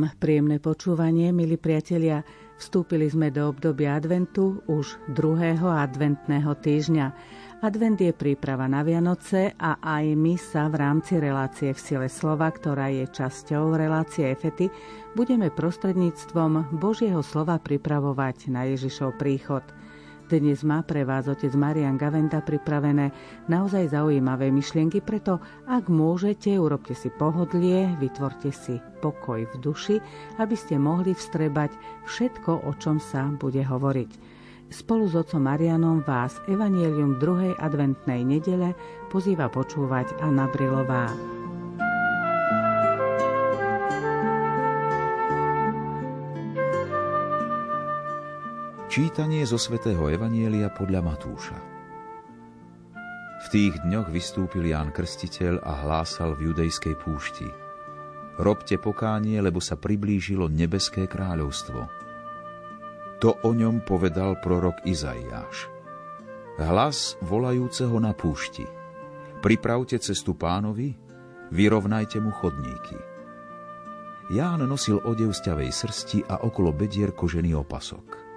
Vám príjemné počúvanie, milí priatelia. Vstúpili sme do obdobia adventu už druhého adventného týždňa. Advent je príprava na Vianoce a aj my sa v rámci relácie v sile slova, ktorá je časťou relácie Efety, budeme prostredníctvom Božieho slova pripravovať na Ježišov príchod – dnes má pre vás otec Marian Gavenda pripravené naozaj zaujímavé myšlienky, preto ak môžete, urobte si pohodlie, vytvorte si pokoj v duši, aby ste mohli vstrebať všetko, o čom sa bude hovoriť. Spolu s otcom Marianom vás Evangelium 2. adventnej nedele pozýva počúvať Anna Brilová. Čítanie zo svätého Evanielia podľa Matúša. V tých dňoch vystúpil Ján Krstiteľ a hlásal v judejskej púšti. Robte pokánie, lebo sa priblížilo nebeské kráľovstvo. To o ňom povedal prorok Izaiáš. Hlas volajúceho na púšti. Pripravte cestu pánovi, vyrovnajte mu chodníky. Ján nosil odev z ťavej srsti a okolo bedier kožený opasok.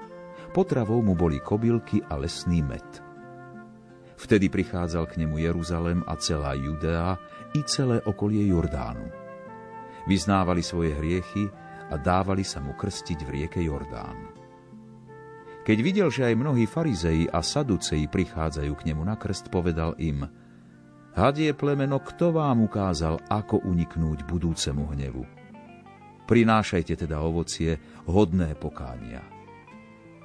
Potravou mu boli kobylky a lesný med. Vtedy prichádzal k nemu Jeruzalem a celá Judea i celé okolie Jordánu. Vyznávali svoje hriechy a dávali sa mu krstiť v rieke Jordán. Keď videl, že aj mnohí farizeji a saduceji prichádzajú k nemu na krst, povedal im Hadie plemeno, kto vám ukázal, ako uniknúť budúcemu hnevu? Prinášajte teda ovocie hodné pokánia.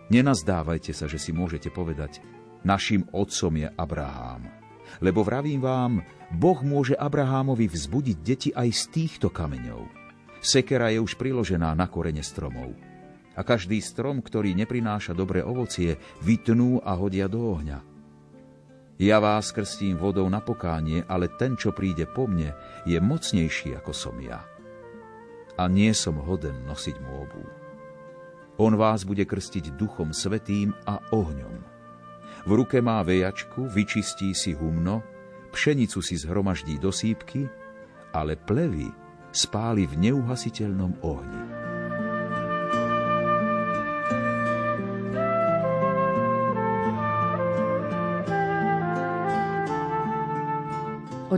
Nenazdávajte sa, že si môžete povedať, našim otcom je Abrahám. Lebo vravím vám, Boh môže Abrahámovi vzbudiť deti aj z týchto kameňov. Sekera je už priložená na korene stromov. A každý strom, ktorý neprináša dobré ovocie, vytnú a hodia do ohňa. Ja vás krstím vodou na pokánie, ale ten, čo príde po mne, je mocnejší ako som ja. A nie som hoden nosiť mu obú. On vás bude krstiť duchom svetým a ohňom. V ruke má vejačku, vyčistí si humno, pšenicu si zhromaždí do sípky, ale plevy spáli v neuhasiteľnom ohni.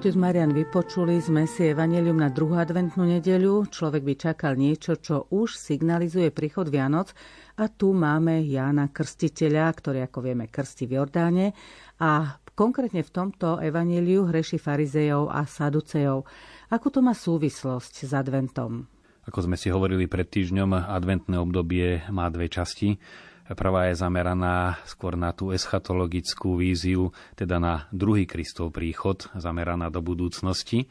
Otec Marian, vypočuli sme si Evangelium na druhú adventnú nedeľu. Človek by čakal niečo, čo už signalizuje príchod Vianoc. A tu máme Jána Krstiteľa, ktorý, ako vieme, krsti v Jordáne. A konkrétne v tomto Evangeliu hreši farizejov a saducejov. Ako to má súvislosť s adventom? Ako sme si hovorili pred týždňom, adventné obdobie má dve časti. Prvá je zameraná skôr na tú eschatologickú víziu, teda na druhý Kristov príchod, zameraná do budúcnosti.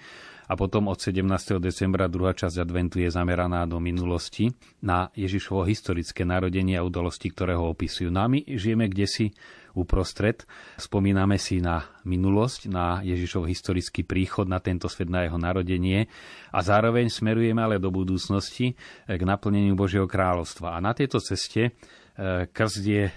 A potom od 17. decembra druhá časť adventu je zameraná do minulosti, na Ježišovo historické narodenie a udalosti, ktoré ho opisujú. No a my žijeme kde si uprostred. Spomíname si na minulosť, na Ježišov historický príchod na tento svet, na jeho narodenie a zároveň smerujeme ale do budúcnosti k naplneniu Božieho kráľovstva. A na tejto ceste Krst je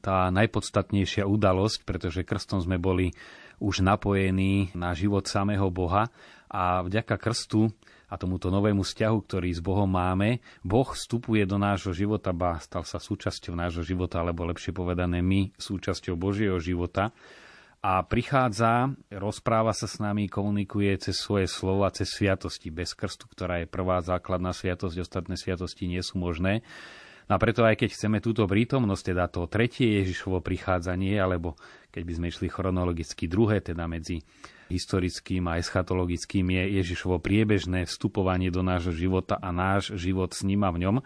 tá najpodstatnejšia udalosť, pretože krstom sme boli už napojení na život samého Boha a vďaka krstu a tomuto novému vzťahu, ktorý s Bohom máme, Boh vstupuje do nášho života, ba stal sa súčasťou nášho života, alebo lepšie povedané my súčasťou Božieho života a prichádza, rozpráva sa s nami, komunikuje cez svoje slova, cez sviatosti bez krstu, ktorá je prvá základná sviatosť, ostatné sviatosti nie sú možné. No a preto aj keď chceme túto prítomnosť, teda to tretie Ježišovo prichádzanie, alebo keď by sme išli chronologicky druhé, teda medzi historickým a eschatologickým je Ježišovo priebežné vstupovanie do nášho života a náš život s ním a v ňom,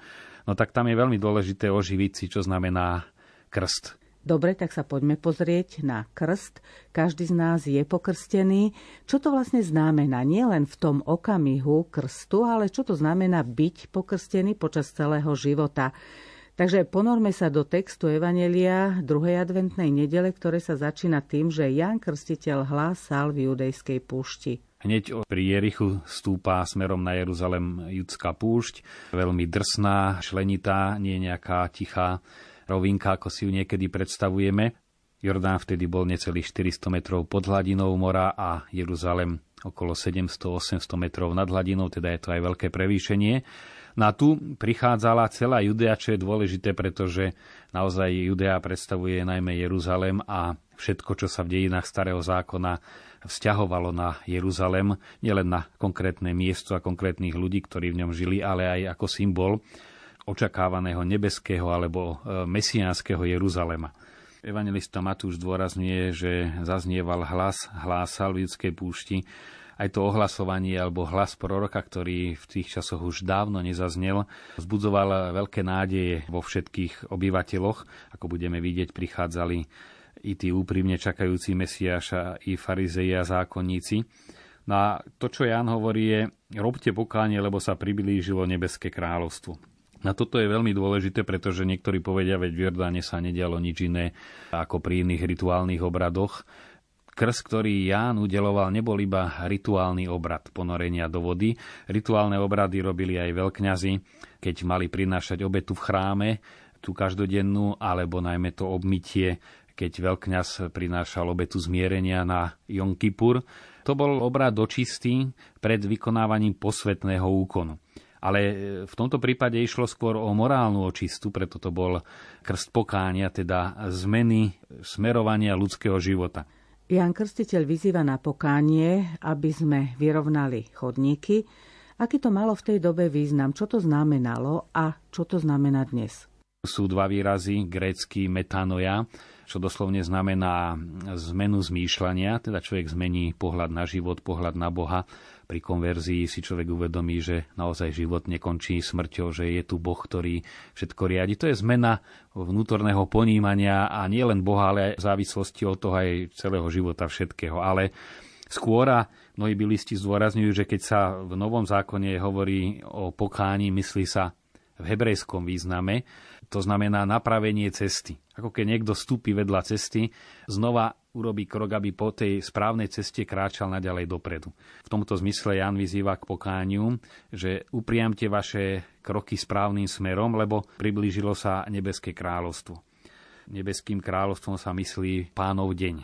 no tak tam je veľmi dôležité oživiť si, čo znamená krst. Dobre, tak sa poďme pozrieť na krst. Každý z nás je pokrstený. Čo to vlastne znamená? Nie len v tom okamihu krstu, ale čo to znamená byť pokrstený počas celého života. Takže ponorme sa do textu Evanelia druhej adventnej nedele, ktoré sa začína tým, že Jan Krstiteľ hlásal v judejskej púšti. Hneď pri Jerichu stúpa smerom na Jeruzalem judská púšť, veľmi drsná, šlenitá, nie nejaká tichá rovinka, ako si ju niekedy predstavujeme. Jordán vtedy bol necelých 400 metrov pod hladinou mora a Jeruzalem okolo 700-800 metrov nad hladinou, teda je to aj veľké prevýšenie. No a tu prichádzala celá Judea, čo je dôležité, pretože naozaj Judea predstavuje najmä Jeruzalem a všetko, čo sa v dejinách Starého zákona vzťahovalo na Jeruzalem, nielen na konkrétne miesto a konkrétnych ľudí, ktorí v ňom žili, ale aj ako symbol očakávaného nebeského alebo e, mesiánskeho Jeruzalema. Evangelista Matúš zdôrazňuje, že zaznieval hlas, hlásal v ľudskej púšti, aj to ohlasovanie alebo hlas proroka, ktorý v tých časoch už dávno nezaznel, vzbudzoval veľké nádeje vo všetkých obyvateľoch. Ako budeme vidieť, prichádzali i tí úprimne čakajúci Mesiáša, i farizeji a zákonníci. No a to, čo Ján hovorí, je robte pokánie, lebo sa priblížilo nebeské kráľovstvo. Na toto je veľmi dôležité, pretože niektorí povedia, veď v Jordáne sa nedialo nič iné ako pri iných rituálnych obradoch. Krst, ktorý Ján udeloval, nebol iba rituálny obrad ponorenia do vody. Rituálne obrady robili aj veľkňazi, keď mali prinášať obetu v chráme, tú každodennú, alebo najmä to obmytie keď veľkňaz prinášal obetu zmierenia na Jom Kippur. To bol obrad očistý pred vykonávaním posvetného úkonu. Ale v tomto prípade išlo skôr o morálnu očistu, preto to bol krst pokánia, teda zmeny smerovania ľudského života. Jan Krstiteľ vyzýva na pokánie, aby sme vyrovnali chodníky. Aký to malo v tej dobe význam? Čo to znamenalo a čo to znamená dnes? Sú dva výrazy, grécky metanoja, čo doslovne znamená zmenu zmýšľania, teda človek zmení pohľad na život, pohľad na Boha. Pri konverzii si človek uvedomí, že naozaj život nekončí smrťou, že je tu Boh, ktorý všetko riadi. To je zmena vnútorného ponímania a nie len Boha, ale aj v závislosti od toho aj celého života všetkého. Ale skôr mnohí bilisti zdôrazňujú, že keď sa v Novom zákone hovorí o pokáni, myslí sa v hebrejskom význame, to znamená napravenie cesty. Ako keď niekto vstúpi vedľa cesty, znova urobí krok, aby po tej správnej ceste kráčal naďalej dopredu. V tomto zmysle Jan vyzýva k pokániu, že upriamte vaše kroky správnym smerom, lebo priblížilo sa nebeské kráľovstvo. Nebeským kráľovstvom sa myslí pánov deň.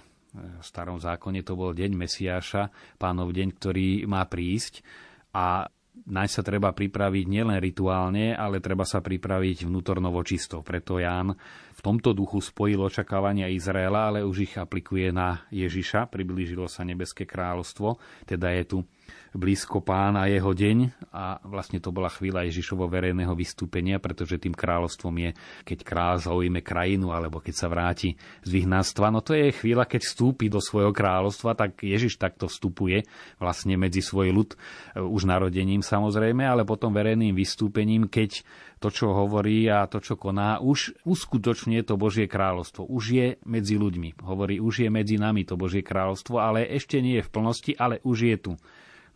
V starom zákone to bol deň Mesiáša, pánov deň, ktorý má prísť a naň sa treba pripraviť nielen rituálne, ale treba sa pripraviť vnútornovo čisto. Preto Ján v tomto duchu spojil očakávania Izraela, ale už ich aplikuje na Ježiša. Priblížilo sa nebeské kráľovstvo, teda je tu blízko pána jeho deň a vlastne to bola chvíľa Ježišovo verejného vystúpenia, pretože tým kráľovstvom je, keď kráľ zaujme krajinu alebo keď sa vráti z vyhnanstva. No to je chvíľa, keď vstúpi do svojho kráľovstva, tak Ježiš takto vstupuje vlastne medzi svoj ľud e, už narodením samozrejme, ale potom verejným vystúpením, keď to, čo hovorí a to, čo koná, už uskutočňuje to Božie kráľovstvo. Už je medzi ľuďmi. Hovorí, už je medzi nami to Božie kráľovstvo, ale ešte nie je v plnosti, ale už je tu.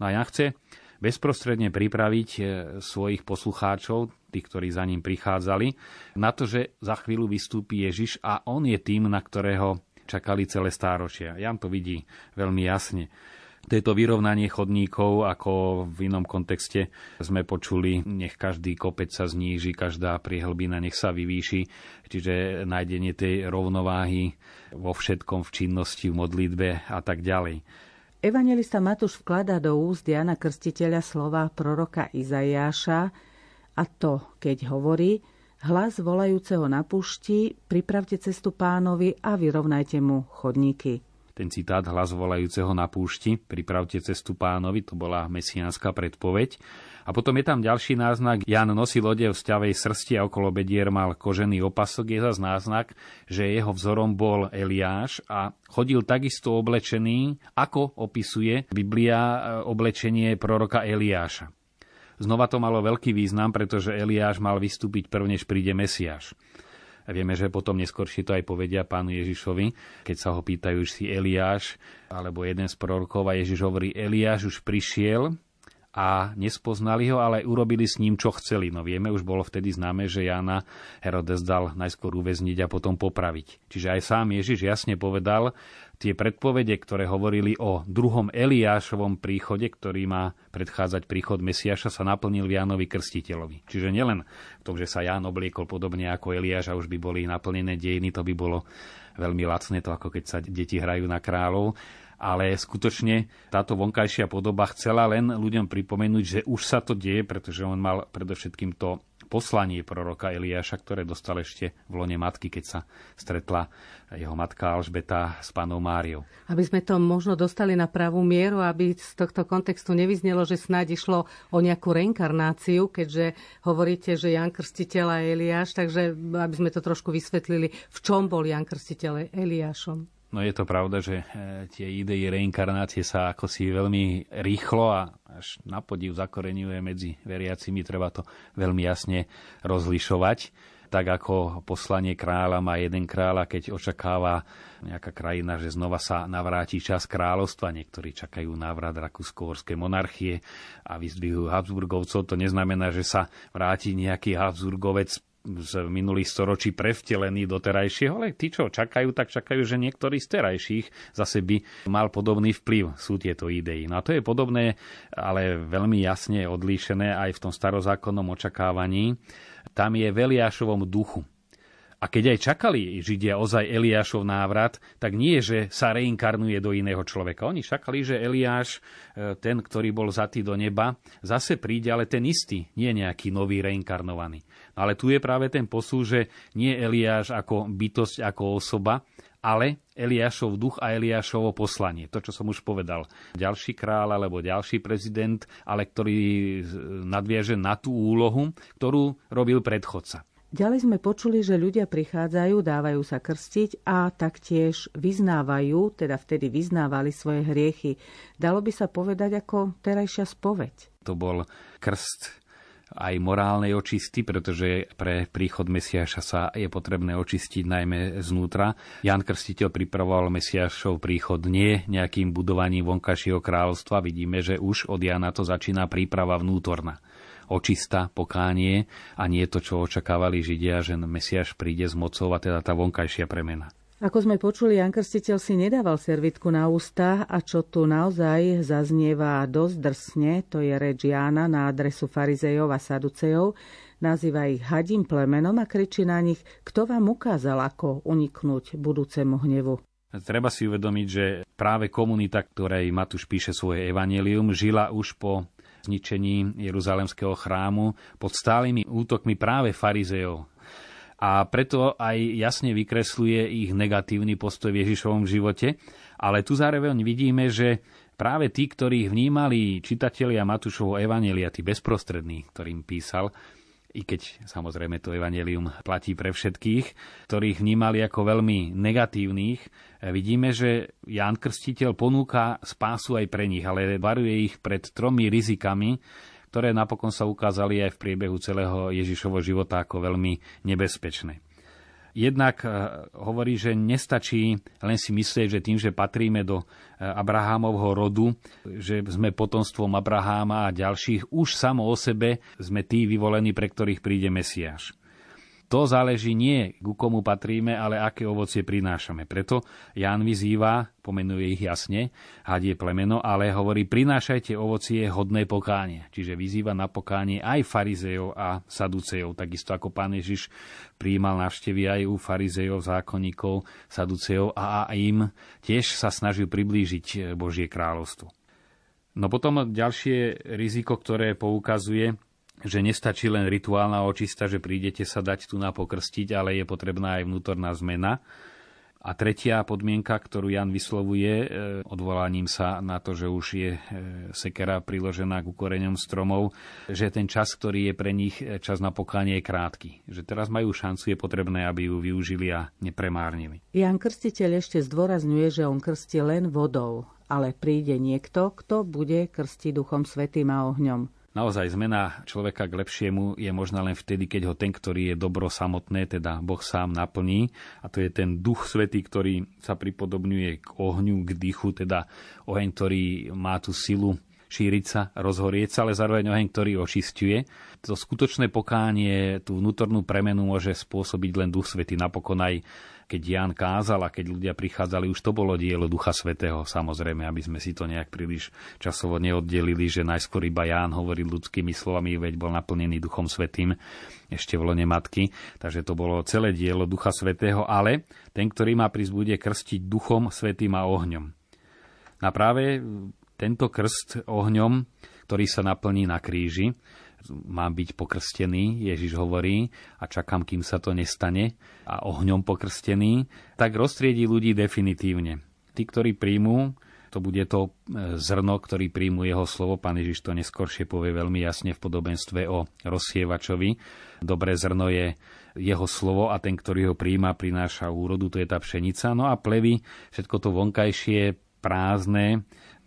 No a ja chce bezprostredne pripraviť e, svojich poslucháčov, tých, ktorí za ním prichádzali, na to, že za chvíľu vystúpi Ježiš a on je tým, na ktorého čakali celé stáročia. Jan to vidí veľmi jasne. To vyrovnanie chodníkov, ako v inom kontexte sme počuli, nech každý kopec sa zníži, každá priehlbina nech sa vyvýši, čiže nájdenie tej rovnováhy vo všetkom, v činnosti, v modlitbe a tak ďalej. Evangelista Matúš vkladá do úst Jana Krstiteľa slova proroka Izaiáša a to, keď hovorí hlas volajúceho na pušti, pripravte cestu pánovi a vyrovnajte mu chodníky. Ten citát hlas volajúceho na púšti, pripravte cestu pánovi, to bola mesiánska predpoveď. A potom je tam ďalší náznak. Jan nosil odev z ťavej srsti a okolo bedier mal kožený opasok. Je zase náznak, že jeho vzorom bol Eliáš a chodil takisto oblečený, ako opisuje Biblia e, oblečenie proroka Eliáša. Znova to malo veľký význam, pretože Eliáš mal vystúpiť prvne, než príde Mesiáš. Vieme, že potom neskôršie to aj povedia pánu Ježišovi, keď sa ho pýtajú, si Eliáš alebo jeden z prorokov a Ježiš hovorí, Eliáš už prišiel a nespoznali ho, ale urobili s ním, čo chceli. No vieme, už bolo vtedy známe, že Jana Herodes dal najskôr uväzniť a potom popraviť. Čiže aj sám Ježiš jasne povedal, tie predpovede, ktoré hovorili o druhom Eliášovom príchode, ktorý má predchádzať príchod Mesiaša, sa naplnil v Jánovi Krstiteľovi. Čiže nielen v tom, že sa Ján obliekol podobne ako Eliáš a už by boli naplnené dejiny, to by bolo veľmi lacné, to ako keď sa deti hrajú na kráľov, ale skutočne táto vonkajšia podoba chcela len ľuďom pripomenúť, že už sa to deje, pretože on mal predovšetkým to poslanie proroka Eliáša, ktoré dostal ešte v lone matky, keď sa stretla jeho matka Alžbeta s pánom Máriou. Aby sme to možno dostali na pravú mieru, aby z tohto kontextu nevyznelo, že snáď išlo o nejakú reinkarnáciu, keďže hovoríte, že Jan Krstiteľ a Eliáš, takže aby sme to trošku vysvetlili, v čom bol Jan Krstiteľ Eliášom. No je to pravda, že e, tie idei reinkarnácie sa ako si veľmi rýchlo a až na podiv zakoreňuje medzi veriacimi. Treba to veľmi jasne rozlišovať. Tak ako poslanie kráľa má jeden kráľ a keď očakáva nejaká krajina, že znova sa navráti čas kráľovstva, niektorí čakajú návrat rakúsko monarchie a vyzdvihujú Habsburgovcov, to neznamená, že sa vráti nejaký Habsburgovec z minulých storočí prevtelený do terajšieho, ale tí, čo čakajú, tak čakajú, že niektorý z terajších zase by mal podobný vplyv, sú tieto idei. No a to je podobné, ale veľmi jasne odlíšené aj v tom starozákonnom očakávaní. Tam je v Eliášovom duchu. A keď aj čakali Židia ozaj Eliášov návrat, tak nie, že sa reinkarnuje do iného človeka. Oni čakali, že Eliáš, e, ten, ktorý bol zatý do neba, zase príde, ale ten istý, nie nejaký nový reinkarnovaný. Ale tu je práve ten posú, že nie Eliáš ako bytosť, ako osoba, ale Eliášov duch a Eliášovo poslanie. To, čo som už povedal. Ďalší kráľ alebo ďalší prezident, ale ktorý nadviaže na tú úlohu, ktorú robil predchodca. Ďalej sme počuli, že ľudia prichádzajú, dávajú sa krstiť a taktiež vyznávajú, teda vtedy vyznávali svoje hriechy. Dalo by sa povedať ako terajšia spoveď. To bol krst aj morálnej očisty, pretože pre príchod Mesiaša sa je potrebné očistiť najmä znútra. Jan Krstiteľ pripravoval Mesiašov príchod nie nejakým budovaním vonkajšieho kráľovstva. Vidíme, že už od Jana to začína príprava vnútorná očista, pokánie a nie to, čo očakávali Židia, že Mesiaš príde z mocou a teda tá vonkajšia premena. Ako sme počuli, Jan Krstiteľ si nedával servitku na ústa a čo tu naozaj zaznieva dosť drsne, to je reč Jána na adresu farizejov a saducejov, nazýva ich hadím plemenom a kričí na nich, kto vám ukázal, ako uniknúť budúcemu hnevu. Treba si uvedomiť, že práve komunita, ktorej Matúš píše svoje evanelium, žila už po zničení Jeruzalemského chrámu pod stálymi útokmi práve farizejov, a preto aj jasne vykresluje ich negatívny postoj v Ježišovom živote. Ale tu zároveň vidíme, že práve tí, ktorí vnímali čitatelia Matúšovho Evanelia, tí bezprostrední, ktorým písal, i keď samozrejme to evanelium platí pre všetkých, ktorých vnímali ako veľmi negatívnych, vidíme, že Ján Krstiteľ ponúka spásu aj pre nich, ale varuje ich pred tromi rizikami, ktoré napokon sa ukázali aj v priebehu celého Ježišovho života ako veľmi nebezpečné. Jednak eh, hovorí, že nestačí len si myslieť, že tým, že patríme do eh, Abrahámovho rodu, že sme potomstvom Abraháma a ďalších, už samo o sebe sme tí vyvolení, pre ktorých príde Mesiáš. To záleží nie, ku komu patríme, ale aké ovocie prinášame. Preto Ján vyzýva, pomenuje ich jasne, hadie plemeno, ale hovorí, prinášajte ovocie hodné pokánie. Čiže vyzýva na pokánie aj farizejov a saducejov, takisto ako pán Ježiš prijímal návštevy aj u farizejov, zákonníkov, saducejov a, im tiež sa snažil priblížiť Božie kráľovstvo. No potom ďalšie riziko, ktoré poukazuje, že nestačí len rituálna očista, že prídete sa dať tu na pokrstiť, ale je potrebná aj vnútorná zmena. A tretia podmienka, ktorú Jan vyslovuje, e, odvolaním sa na to, že už je e, sekera priložená ku koreňom stromov, že ten čas, ktorý je pre nich e, čas na pokánie je krátky. Že teraz majú šancu, je potrebné, aby ju využili a nepremárnili. Jan Krstiteľ ešte zdôrazňuje, že on krstí len vodou, ale príde niekto, kto bude krstiť Duchom Svetým a ohňom. Naozaj zmena človeka k lepšiemu je možná len vtedy, keď ho ten, ktorý je dobro samotné, teda Boh sám naplní. A to je ten duch svetý, ktorý sa pripodobňuje k ohňu, k dýchu, teda oheň, ktorý má tú silu šíriť sa, rozhorieť sa, ale zároveň oheň, ktorý očistuje. To skutočné pokánie, tú vnútornú premenu môže spôsobiť len Duch Svetý. Napokon aj keď Ján kázal a keď ľudia prichádzali, už to bolo dielo Ducha Svetého, samozrejme, aby sme si to nejak príliš časovo neoddelili, že najskôr iba Ján hovoril ľudskými slovami, veď bol naplnený Duchom Svetým ešte v lone matky, takže to bolo celé dielo Ducha Svetého, ale ten, ktorý má prísť, bude krstiť Duchom Svetým a ohňom. A práve tento krst ohňom, ktorý sa naplní na kríži, má byť pokrstený, Ježiš hovorí, a čakám, kým sa to nestane, a ohňom pokrstený, tak roztriedí ľudí definitívne. Tí, ktorí príjmú, to bude to e, zrno, ktorý príjmu jeho slovo. Pán Ježiš to neskoršie povie veľmi jasne v podobenstve o rozsievačovi. Dobré zrno je jeho slovo a ten, ktorý ho príjma, prináša úrodu, to je tá pšenica. No a plevy, všetko to vonkajšie, prázdne,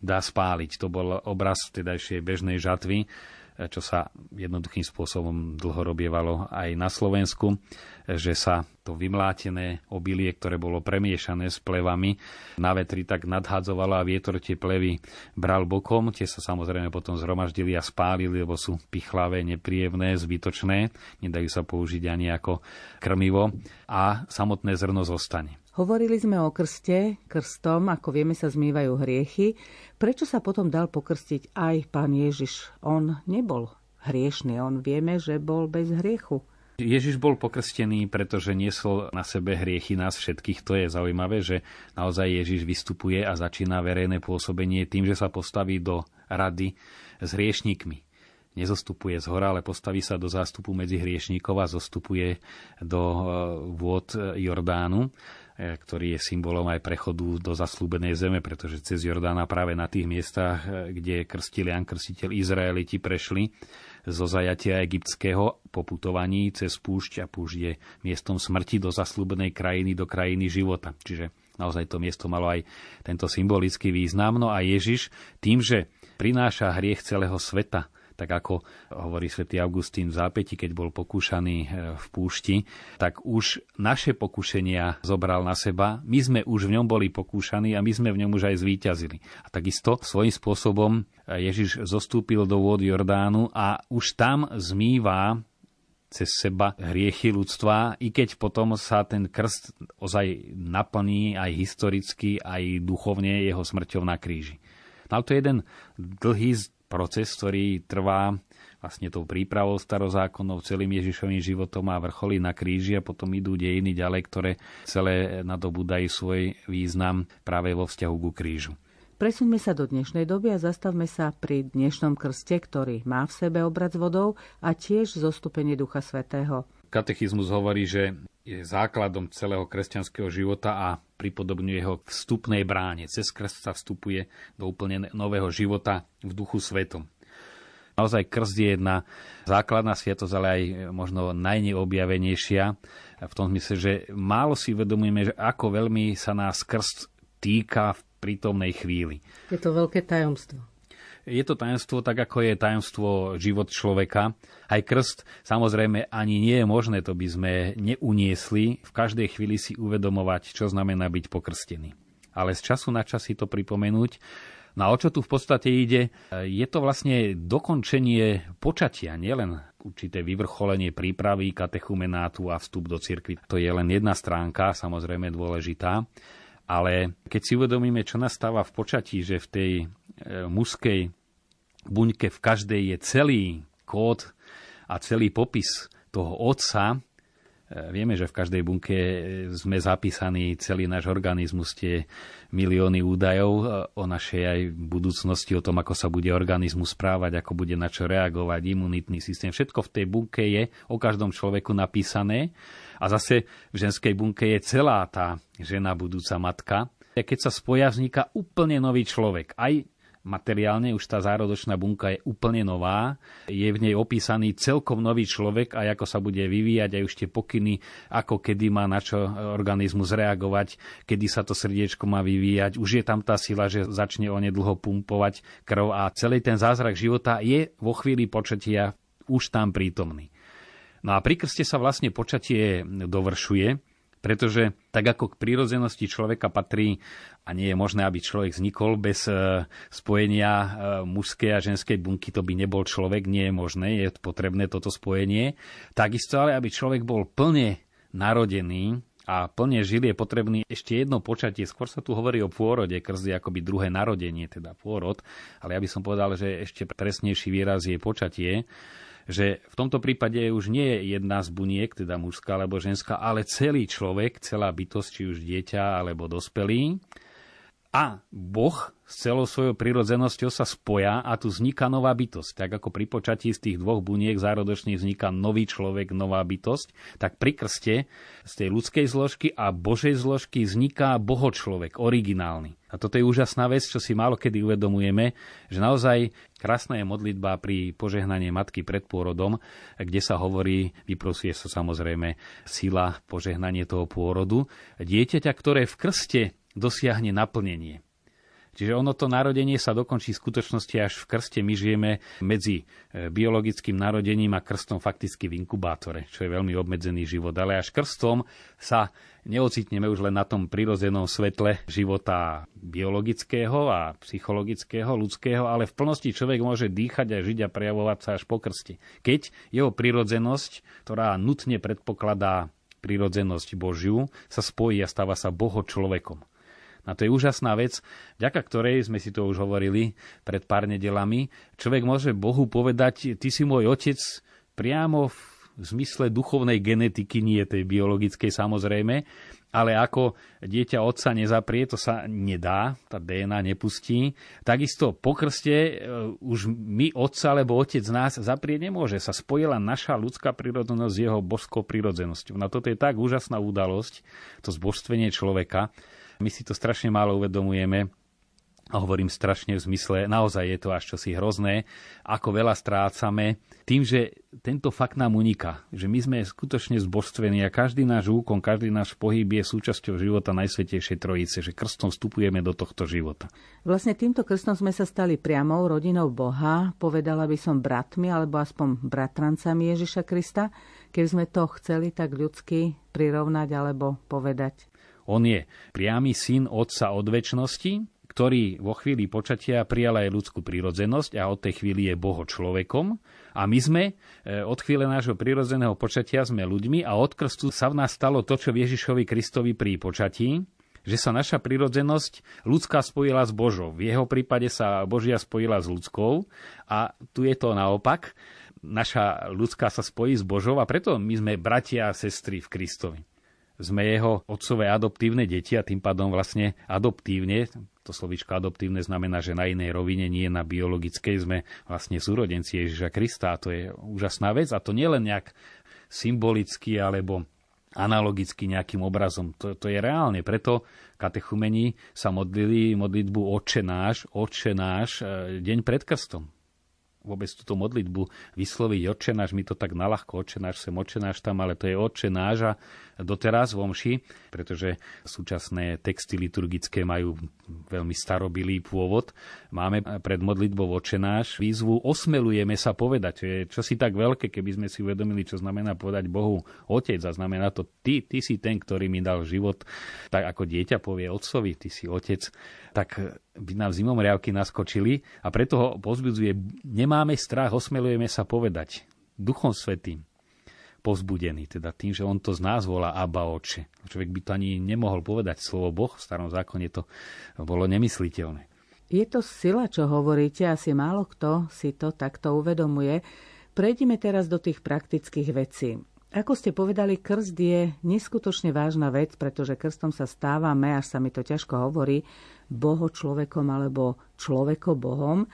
dá spáliť. To bol obraz vtedajšej bežnej žatvy čo sa jednoduchým spôsobom dlho robievalo aj na Slovensku, že sa to vymlátené obilie, ktoré bolo premiešané s plevami, na vetri tak nadhadzovalo a vietor tie plevy bral bokom. Tie sa samozrejme potom zhromaždili a spálili, lebo sú pichlavé, nepríjemné, zbytočné. Nedajú sa použiť ani ako krmivo. A samotné zrno zostane. Hovorili sme o krste, krstom, ako vieme sa zmývajú hriechy. Prečo sa potom dal pokrstiť aj pán Ježiš? On nebol hriešný, on vieme, že bol bez hriechu. Ježiš bol pokrstený, pretože niesol na sebe hriechy nás všetkých. To je zaujímavé, že naozaj Ježiš vystupuje a začína verejné pôsobenie tým, že sa postaví do rady s hriešnikmi. Nezostupuje z hora, ale postaví sa do zástupu medzi hriešníkov a zostupuje do eh, vôd Jordánu. E, ktorý je symbolom aj prechodu do zaslúbenej zeme, pretože cez Jordána práve na tých miestach, e, kde krstil Jan Krstiteľ Izraeliti prešli zo zajatia egyptského poputovaní cez púšť a púšť je miestom smrti do zaslúbenej krajiny, do krajiny života. Čiže naozaj to miesto malo aj tento symbolický význam. No a Ježiš tým, že prináša hriech celého sveta, tak ako hovorí svätý Augustín v zápäti, keď bol pokúšaný e, v púšti, tak už naše pokušenia zobral na seba. My sme už v ňom boli pokúšaní a my sme v ňom už aj zvíťazili. A takisto svojím spôsobom e, Ježiš zostúpil do vôd Jordánu a už tam zmýva cez seba hriechy ľudstva, i keď potom sa ten krst ozaj naplní aj historicky, aj duchovne jeho smrťou na kríži. No ale to je jeden dlhý proces, ktorý trvá vlastne tou prípravou starozákonov, celým Ježišovým životom a vrcholí na kríži a potom idú dejiny ďalej, ktoré celé nadobúdajú svoj význam práve vo vzťahu ku krížu. Presuňme sa do dnešnej doby a zastavme sa pri dnešnom krste, ktorý má v sebe obrad s vodou a tiež zostupenie Ducha Svetého. Katechizmus hovorí, že je základom celého kresťanského života a pripodobňuje ho vstupnej bráne. Cez krst sa vstupuje do úplne nového života v duchu svetom. Naozaj krst je jedna základná sviatosť, ale aj možno najneobjavenejšia v tom zmysle, že málo si uvedomujeme, že ako veľmi sa nás krst týka v prítomnej chvíli. Je to veľké tajomstvo. Je to tajomstvo tak, ako je tajomstvo život človeka. Aj krst, samozrejme, ani nie je možné, to by sme neuniesli v každej chvíli si uvedomovať, čo znamená byť pokrstený. Ale z času na čas si to pripomenúť, No a o čo tu v podstate ide? Je to vlastne dokončenie počatia, nielen určité vyvrcholenie prípravy katechumenátu a vstup do cirkvi. To je len jedna stránka, samozrejme dôležitá. Ale keď si uvedomíme, čo nastáva v počatí, že v tej mužskej buňke v každej je celý kód a celý popis toho otca. E, vieme, že v každej bunke sme zapísaní celý náš organizmus, tie milióny údajov e, o našej aj budúcnosti, o tom, ako sa bude organizmus správať, ako bude na čo reagovať, imunitný systém. Všetko v tej bunke je o každom človeku napísané. A zase v ženskej bunke je celá tá žena budúca matka. Keď sa spoja, vzniká úplne nový človek. Aj materiálne, už tá zárodočná bunka je úplne nová, je v nej opísaný celkom nový človek a ako sa bude vyvíjať aj už tie pokyny, ako kedy má na čo organizmus reagovať, kedy sa to srdiečko má vyvíjať. Už je tam tá sila, že začne onedlho pumpovať krv a celý ten zázrak života je vo chvíli počatia už tam prítomný. No a pri krste sa vlastne počatie dovršuje, pretože tak ako k prírodzenosti človeka patrí a nie je možné, aby človek vznikol bez e, spojenia e, mužskej a ženskej bunky, to by nebol človek, nie je možné, je potrebné toto spojenie. Takisto ale, aby človek bol plne narodený a plne žil, je potrebný ešte jedno počatie. Skôr sa tu hovorí o pôrode, krzdy akoby druhé narodenie, teda pôrod, ale ja by som povedal, že ešte presnejší výraz je počatie že v tomto prípade už nie je jedna z buniek, teda mužská alebo ženská, ale celý človek, celá bytosť, či už dieťa alebo dospelý. A Boh s celou svojou prirodzenosťou sa spoja a tu vzniká nová bytosť. Tak ako pri počatí z tých dvoch buniek zárodočných vzniká nový človek, nová bytosť, tak pri krste z tej ľudskej zložky a Božej zložky vzniká bohočlovek, originálny. A toto je úžasná vec, čo si málo kedy uvedomujeme, že naozaj krásna je modlitba pri požehnaní matky pred pôrodom, kde sa hovorí, vyprosuje sa samozrejme sila požehnanie toho pôrodu. Dieťaťa, ktoré v krste dosiahne naplnenie. Čiže ono to narodenie sa dokončí v skutočnosti až v krste. My žijeme medzi e, biologickým narodením a krstom fakticky v inkubátore, čo je veľmi obmedzený život. Ale až krstom sa neocitneme už len na tom prirodzenom svetle života biologického a psychologického, ľudského, ale v plnosti človek môže dýchať a žiť a prejavovať sa až po krste. Keď jeho prirodzenosť, ktorá nutne predpokladá prirodzenosť Božiu, sa spojí a stáva sa boho človekom. A to je úžasná vec, vďaka ktorej sme si to už hovorili pred pár nedelami. Človek môže Bohu povedať, ty si môj otec priamo v zmysle duchovnej genetiky, nie tej biologickej samozrejme, ale ako dieťa otca nezaprie, to sa nedá, tá DNA nepustí. Takisto po krste e, už my otca alebo otec nás zaprieť nemôže. Sa spojila naša ľudská prírodzenosť s jeho božskou prírodzenosťou. Na toto je tak úžasná udalosť, to zbožstvenie človeka, my si to strašne málo uvedomujeme, a hovorím strašne v zmysle, naozaj je to až čosi hrozné, ako veľa strácame tým, že tento fakt nám uniká, že my sme skutočne zbožstvení a každý náš úkon, každý náš pohyb je súčasťou života Najsvetejšej Trojice, že krstom vstupujeme do tohto života. Vlastne týmto krstom sme sa stali priamou rodinou Boha, povedala by som bratmi alebo aspoň bratrancami Ježiša Krista, keby sme to chceli tak ľudsky prirovnať alebo povedať. On je priamy syn Otca od väčšnosti, ktorý vo chvíli počatia prijal aj ľudskú prírodzenosť a od tej chvíli je Boho človekom. A my sme e, od chvíle nášho prírodzeného počatia sme ľuďmi a od krstu sa v nás stalo to, čo Ježišovi Kristovi pri počatí, že sa naša prírodzenosť ľudská spojila s Božou. V jeho prípade sa Božia spojila s ľudskou a tu je to naopak. Naša ľudská sa spojí s Božou a preto my sme bratia a sestry v Kristovi sme jeho otcové adoptívne deti a tým pádom vlastne adoptívne, to slovičko adoptívne znamená, že na inej rovine, nie na biologickej, sme vlastne súrodenci Ježiša Krista a to je úžasná vec a to nielen nejak symbolicky alebo analogicky nejakým obrazom. To, to je reálne. Preto katechumeni sa modlili modlitbu Oče náš, Oče náš e, deň pred krstom vôbec túto modlitbu vysloviť oče náš, my to tak nalahko oče náš, sem oče náš tam, ale to je oče náš a doteraz v omši, pretože súčasné texty liturgické majú veľmi starobilý pôvod. Máme pred modlitbou oče náš výzvu osmelujeme sa povedať, čo čosi tak veľké, keby sme si uvedomili, čo znamená povedať Bohu otec a znamená to ty, ty si ten, ktorý mi dal život, tak ako dieťa povie otcovi, ty si otec. Tak by nám zimom riavky naskočili a preto ho pozbudzuje, nemáme strach, osmelujeme sa povedať Duchom Svetým povzbudený, teda tým, že on to z nás volá Abba Oče. Človek by to ani nemohol povedať slovo Boh, v starom zákone to bolo nemysliteľné. Je to sila, čo hovoríte, asi málo kto si to takto uvedomuje. Prejdime teraz do tých praktických vecí. Ako ste povedali, krst je neskutočne vážna vec, pretože krstom sa stávame, až sa mi to ťažko hovorí, boho človekom alebo človeko bohom.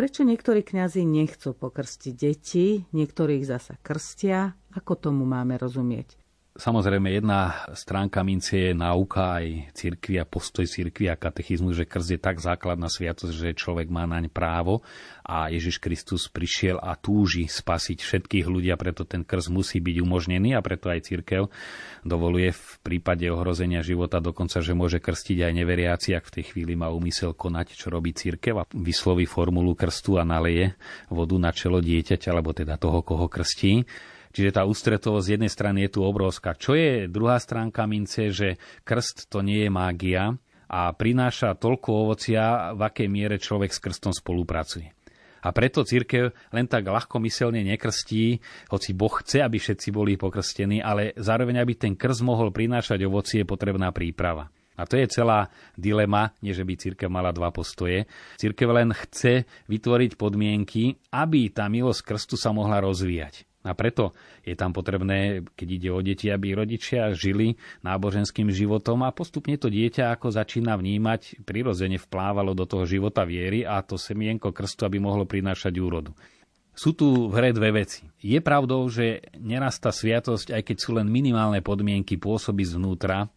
Prečo niektorí kňazi nechcú pokrstiť deti, niektorých zasa krstia? Ako tomu máme rozumieť? Samozrejme, jedna stránka mince je náuka aj cirkvi a postoj cirkvi a katechizmu, že krst je tak základná sviatosť, že človek má naň právo a Ježiš Kristus prišiel a túži spasiť všetkých ľudí a preto ten krst musí byť umožnený a preto aj cirkev dovoluje v prípade ohrozenia života dokonca, že môže krstiť aj neveriaci, ak v tej chvíli má úmysel konať, čo robí cirkev a vysloví formulu krstu a naleje vodu na čelo dieťaťa, alebo teda toho, koho krstí. Čiže tá ústretovosť z jednej strany je tu obrovská. Čo je druhá stránka mince, že krst to nie je mágia a prináša toľko ovocia, v akej miere človek s krstom spolupracuje. A preto církev len tak ľahkomyselne nekrstí, hoci Boh chce, aby všetci boli pokrstení, ale zároveň, aby ten krst mohol prinášať ovocie, je potrebná príprava. A to je celá dilema, nie že by církev mala dva postoje. Církev len chce vytvoriť podmienky, aby tá milosť krstu sa mohla rozvíjať A preto je tam potrebné, keď ide o deti, aby rodičia žili náboženským životom a postupne to dieťa ako začína vnímať, prirodzene vplávalo do toho života viery a to semienko krstu, aby mohlo prinášať úrodu. Sú tu v hre dve veci. Je pravdou, že nerastá sviatosť, aj keď sú len minimálne podmienky pôsoby zvnútra,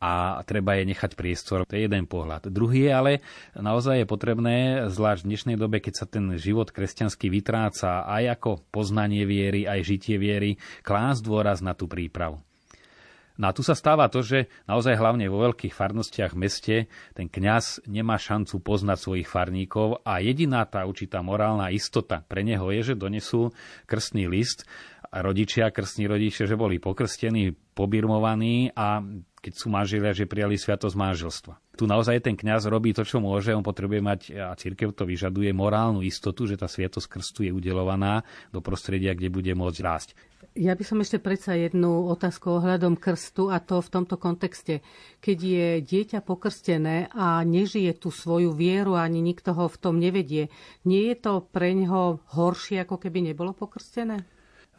a treba je nechať priestor. To je jeden pohľad. Druhý je ale naozaj je potrebné, zvlášť v dnešnej dobe, keď sa ten život kresťanský vytráca aj ako poznanie viery, aj žitie viery, klásť dôraz na tú prípravu. No a tu sa stáva to, že naozaj hlavne vo veľkých farnostiach v meste ten kňaz nemá šancu poznať svojich farníkov a jediná tá určitá morálna istota pre neho je, že donesú krstný list rodičia, krstní rodičia, že boli pokrstení, pobirmovaní a keď sú manželia, že prijali sviatosť manželstva. Tu naozaj ten kňaz robí to, čo môže, on potrebuje mať, a církev to vyžaduje, morálnu istotu, že tá sviatosť krstu je udelovaná do prostredia, kde bude môcť rásť. Ja by som ešte predsa jednu otázku ohľadom krstu a to v tomto kontexte. Keď je dieťa pokrstené a nežije tú svoju vieru ani nikto ho v tom nevedie, nie je to pre ňoho horšie, ako keby nebolo pokrstené?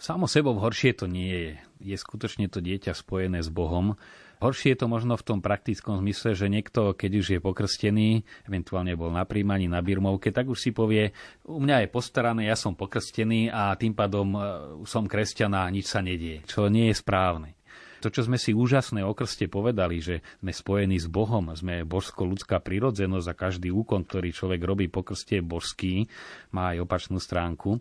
Samo sebou horšie to nie je. Je skutočne to dieťa spojené s Bohom. Horšie je to možno v tom praktickom zmysle, že niekto, keď už je pokrstený, eventuálne bol na príjmaní na birmovke, tak už si povie, u mňa je postarané, ja som pokrstený a tým pádom e, som kresťan a nič sa nedie, čo nie je správne. To, čo sme si úžasné o krste povedali, že sme spojení s Bohom, sme božsko-ľudská prirodzenosť a každý úkon, ktorý človek robí po krste je božský, má aj opačnú stránku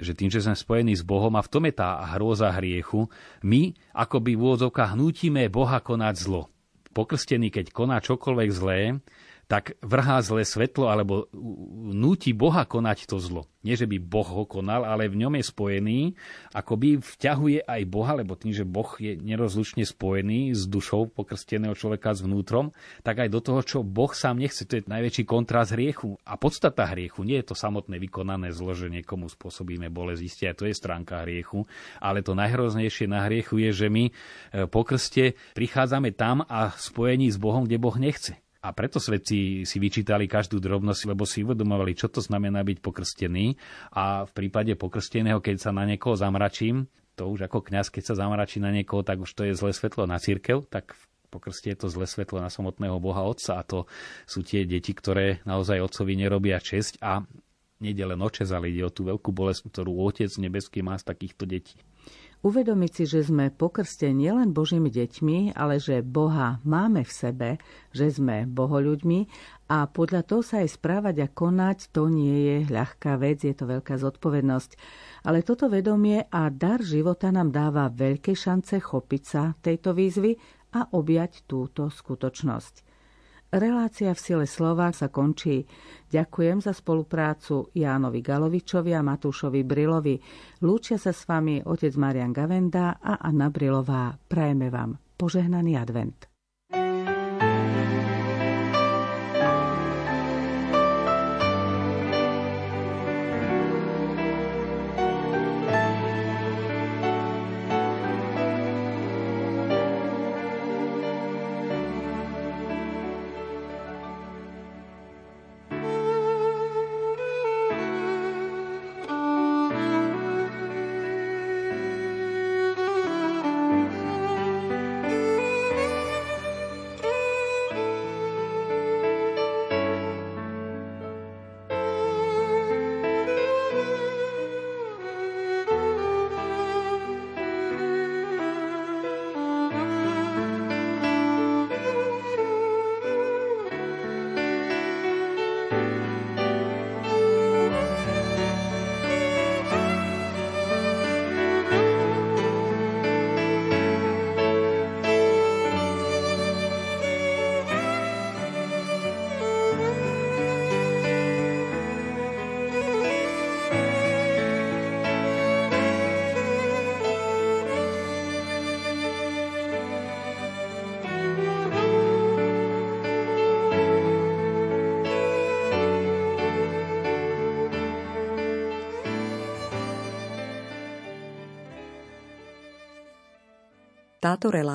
že tým, že sme spojení s Bohom a v tom je tá hrôza hriechu, my akoby v úvodzovkách hnútime Boha konať zlo. Pokrstený, keď koná čokoľvek zlé, tak vrhá zlé svetlo alebo núti Boha konať to zlo. Nie, že by Boh ho konal, ale v ňom je spojený, akoby vťahuje aj Boha, lebo tým, že Boh je nerozlučne spojený s dušou pokrsteného človeka s vnútrom, tak aj do toho, čo Boh sám nechce. To je najväčší kontrast hriechu. A podstata hriechu nie je to samotné vykonané zlo, že niekomu spôsobíme bolesť, isté, to je stránka hriechu, ale to najhroznejšie na hriechu je, že my e, po krste prichádzame tam a spojení s Bohom, kde Boh nechce. A preto svetci si vyčítali každú drobnosť, lebo si uvedomovali, čo to znamená byť pokrstený. A v prípade pokrsteného, keď sa na niekoho zamračím, to už ako kňaz, keď sa zamračí na niekoho, tak už to je zlé svetlo na církev, tak v pokrste je to zlé svetlo na samotného Boha Otca a to sú tie deti, ktoré naozaj Otcovi nerobia česť a o čes, ale ide o tú veľkú bolesť, ktorú Otec nebeský má z takýchto detí. Uvedomiť si, že sme pokrste nielen Božími deťmi, ale že Boha máme v sebe, že sme bohoľuďmi a podľa toho sa aj správať a konať, to nie je ľahká vec, je to veľká zodpovednosť. Ale toto vedomie a dar života nám dáva veľké šance chopiť sa tejto výzvy a objať túto skutočnosť. Relácia v sile slova sa končí. Ďakujem za spoluprácu Jánovi Galovičovi a Matúšovi Brilovi. Lúčia sa s vami otec Marian Gavenda a Anna Brilová. Prajeme vám požehnaný advent. Táto relácia